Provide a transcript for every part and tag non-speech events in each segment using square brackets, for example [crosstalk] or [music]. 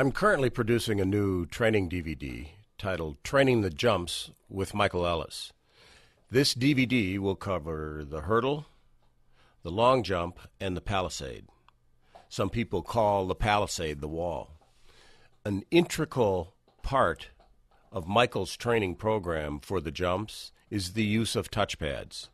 I'm currently producing a new training DVD titled Training the Jumps with Michael Ellis. This DVD will cover the hurdle, the long jump, and the palisade. Some people call the palisade the wall. An integral part of Michael's training program for the jumps is the use of touchpads.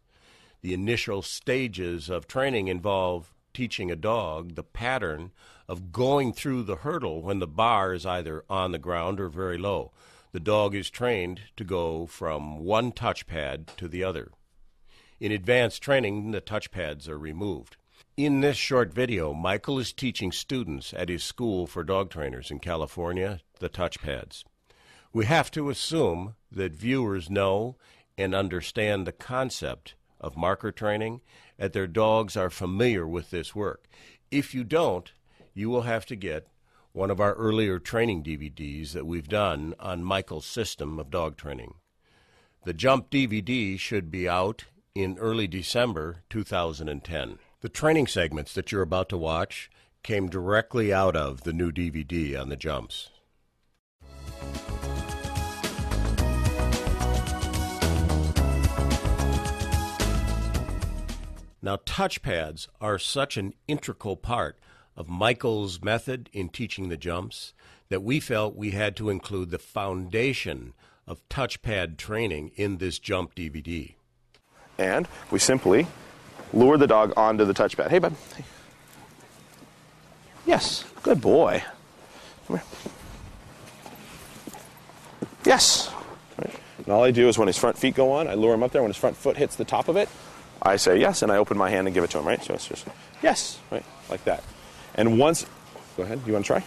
The initial stages of training involve teaching a dog the pattern of going through the hurdle when the bar is either on the ground or very low. The dog is trained to go from one touchpad to the other. In advanced training, the touchpads are removed. In this short video, Michael is teaching students at his school for dog trainers in California the touchpads. We have to assume that viewers know and understand the concept of marker training and their dogs are familiar with this work. If you don't, you will have to get one of our earlier training DVDs that we've done on Michael's system of dog training. The Jump DVD should be out in early December 2010. The training segments that you're about to watch came directly out of the new DVD on the jumps. Now, touchpads are such an integral part of Michael's method in teaching the jumps that we felt we had to include the foundation of touchpad training in this jump DVD. And we simply lure the dog onto the touchpad. Hey, bud. Hey. Yes, good boy. Come here. Yes. Right. And all I do is when his front feet go on, I lure him up there. When his front foot hits the top of it, I say yes, and I open my hand and give it to him, right? So it's just yes, right, like that. And once, go ahead, you want to try?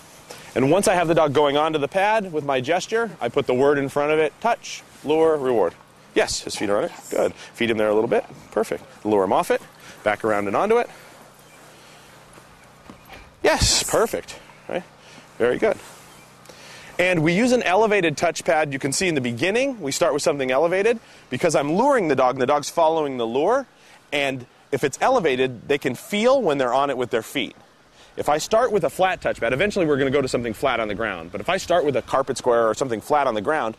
And once I have the dog going onto the pad with my gesture, I put the word in front of it touch, lure, reward. Yes, his feet are on it. Good. Feed him there a little bit. Perfect. Lure him off it, back around and onto it. Yes, perfect. Right? Very good. And we use an elevated touchpad. You can see in the beginning, we start with something elevated because I'm luring the dog and the dog's following the lure. And if it's elevated, they can feel when they're on it with their feet. If I start with a flat touchpad, eventually we're going to go to something flat on the ground. But if I start with a carpet square or something flat on the ground,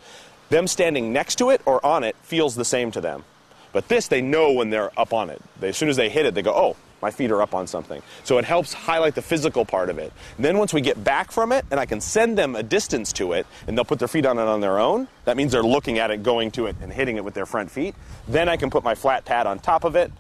them standing next to it or on it feels the same to them. But this, they know when they're up on it. They, as soon as they hit it, they go, oh, my feet are up on something. So it helps highlight the physical part of it. And then once we get back from it, and I can send them a distance to it, and they'll put their feet on it on their own, that means they're looking at it, going to it, and hitting it with their front feet. Then I can put my flat pad on top of it,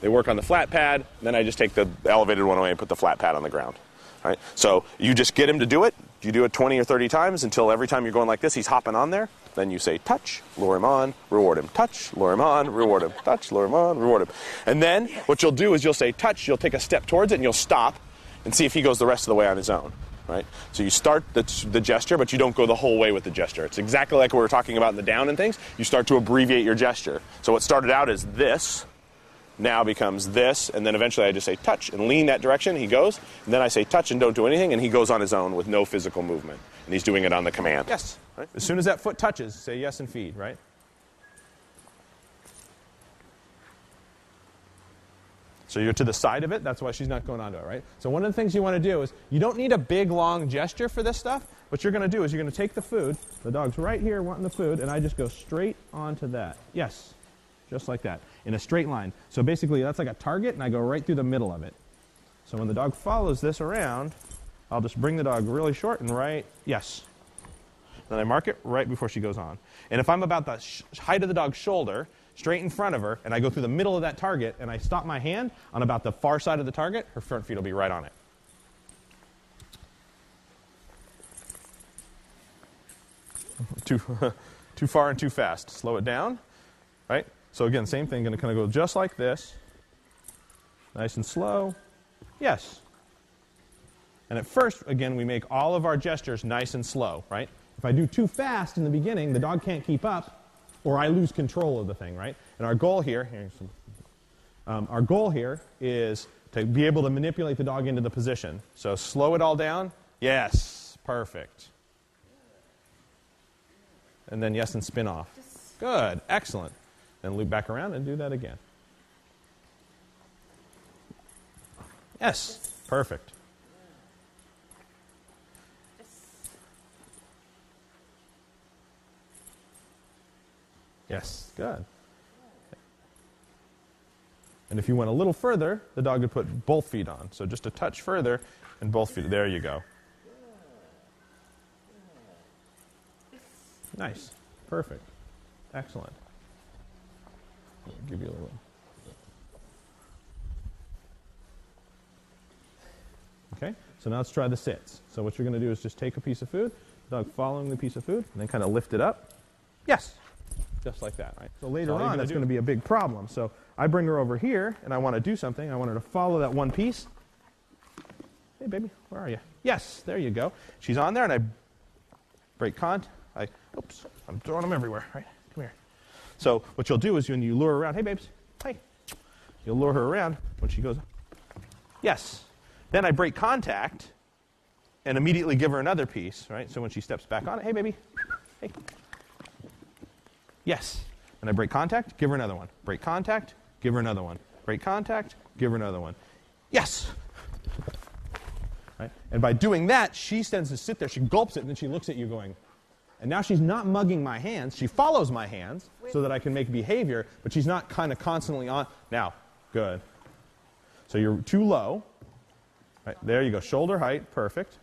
they work on the flat pad, then I just take the elevated one away and put the flat pad on the ground. Right? So you just get them to do it. You do it 20 or 30 times until every time you're going like this, he's hopping on there. Then you say touch, lure him on, reward him. Touch, lure him on, reward him. Touch, lure him on, reward him. And then what you'll do is you'll say touch, you'll take a step towards it and you'll stop and see if he goes the rest of the way on his own. Right? So you start the, the gesture, but you don't go the whole way with the gesture. It's exactly like we were talking about in the down and things. You start to abbreviate your gesture. So what started out as this, now becomes this, and then eventually I just say touch and lean that direction. He goes, and then I say touch and don't do anything, and he goes on his own with no physical movement. And he's doing it on the command. Yes. Right? As soon as that foot touches, say yes and feed, right? So you're to the side of it, that's why she's not going onto it, right? So one of the things you want to do is, you don't need a big, long gesture for this stuff. What you're going to do is you're going to take the food, the dog's right here wanting the food, and I just go straight onto that. Yes, just like that in a straight line. So basically, that's like a target, and I go right through the middle of it. So when the dog follows this around, I'll just bring the dog really short and right, yes. Then I mark it right before she goes on. And if I'm about the height of the dog's shoulder, straight in front of her, and I go through the middle of that target, and I stop my hand on about the far side of the target, her front feet will be right on it. [laughs] too, [laughs] too far and too fast. Slow it down, right? So again, same thing, going to kind of go just like this. Nice and slow. Yes. And at first, again, we make all of our gestures nice and slow, right? If I do too fast in the beginning, the dog can't keep up, or I lose control of the thing, right? And our goal here, some, um, our goal here is to be able to manipulate the dog into the position. So slow it all down. Yes, perfect. And then yes and spin off. Good, excellent. Then loop back around and do that again. Yes, perfect. Yes, good. And if you went a little further, the dog would put both feet on. So just a touch further and both feet. There you go. Nice. Perfect. Excellent. Give you a little. Okay, so now let's try the sits. So what you're going to do is just take a piece of food, dog following the piece of food, and then kind of lift it up. Yes, just like that, right? So later on, that's going to be a big problem. So I bring her over here, and I want to do something. I want her to follow that one piece. Hey, baby, where are you? Yes, there you go. She's on there, and I break contact. I, oops, I'm throwing them everywhere, right? So what you'll do is when you lure her around, hey, babes, hey, you'll lure her around when she goes, yes. Then I break contact and immediately give her another piece, right? So when she steps back on it, hey, baby, hey, yes. And I break contact, give her another one. Break contact, give her another one. Break contact, give her another one. Yes. Right? And by doing that, she tends to sit there, she gulps it, and then she looks at you going, and now she's not mugging my hands. She follows my hands so that I can make behavior, but she's not kind of constantly on. Now, good. So you're too low. Right, there you go. Shoulder height, perfect.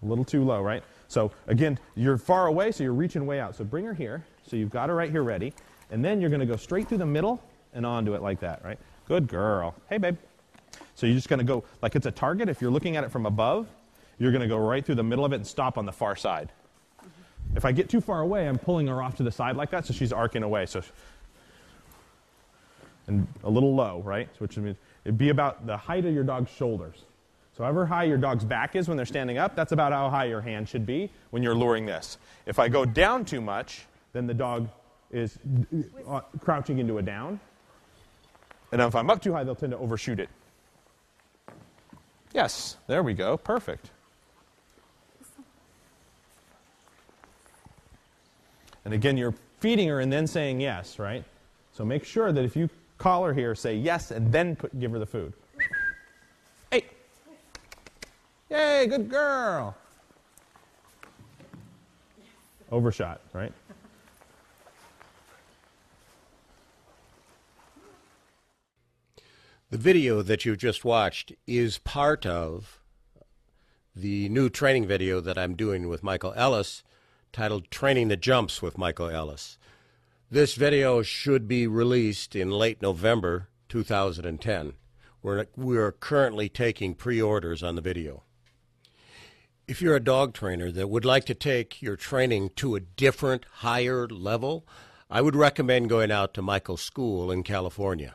A little too low, right? So again, you're far away, so you're reaching way out. So bring her here. So you've got her right here ready. And then you're going to go straight through the middle and onto it like that, right? Good girl. Hey, babe. So you're just going to go like it's a target. If you're looking at it from above, you're going to go right through the middle of it and stop on the far side. If I get too far away, I'm pulling her off to the side like that, so she's arcing away. So, and a little low, right? Which means it'd be about the height of your dog's shoulders. So however high your dog's back is when they're standing up, that's about how high your hand should be when you're luring this. If I go down too much, then the dog is uh, crouching into a down. And if I'm up too high, they'll tend to overshoot it. Yes, there we go. Perfect. And again, you're feeding her and then saying yes, right? So make sure that if you call her here, say yes and then put, give her the food. Hey! Yay, good girl! Overshot, right? The video that you just watched is part of the new training video that I'm doing with Michael Ellis titled Training the Jumps with Michael Ellis. This video should be released in late November 2010. We're, we're currently taking pre orders on the video. If you're a dog trainer that would like to take your training to a different, higher level, I would recommend going out to Michael's school in California.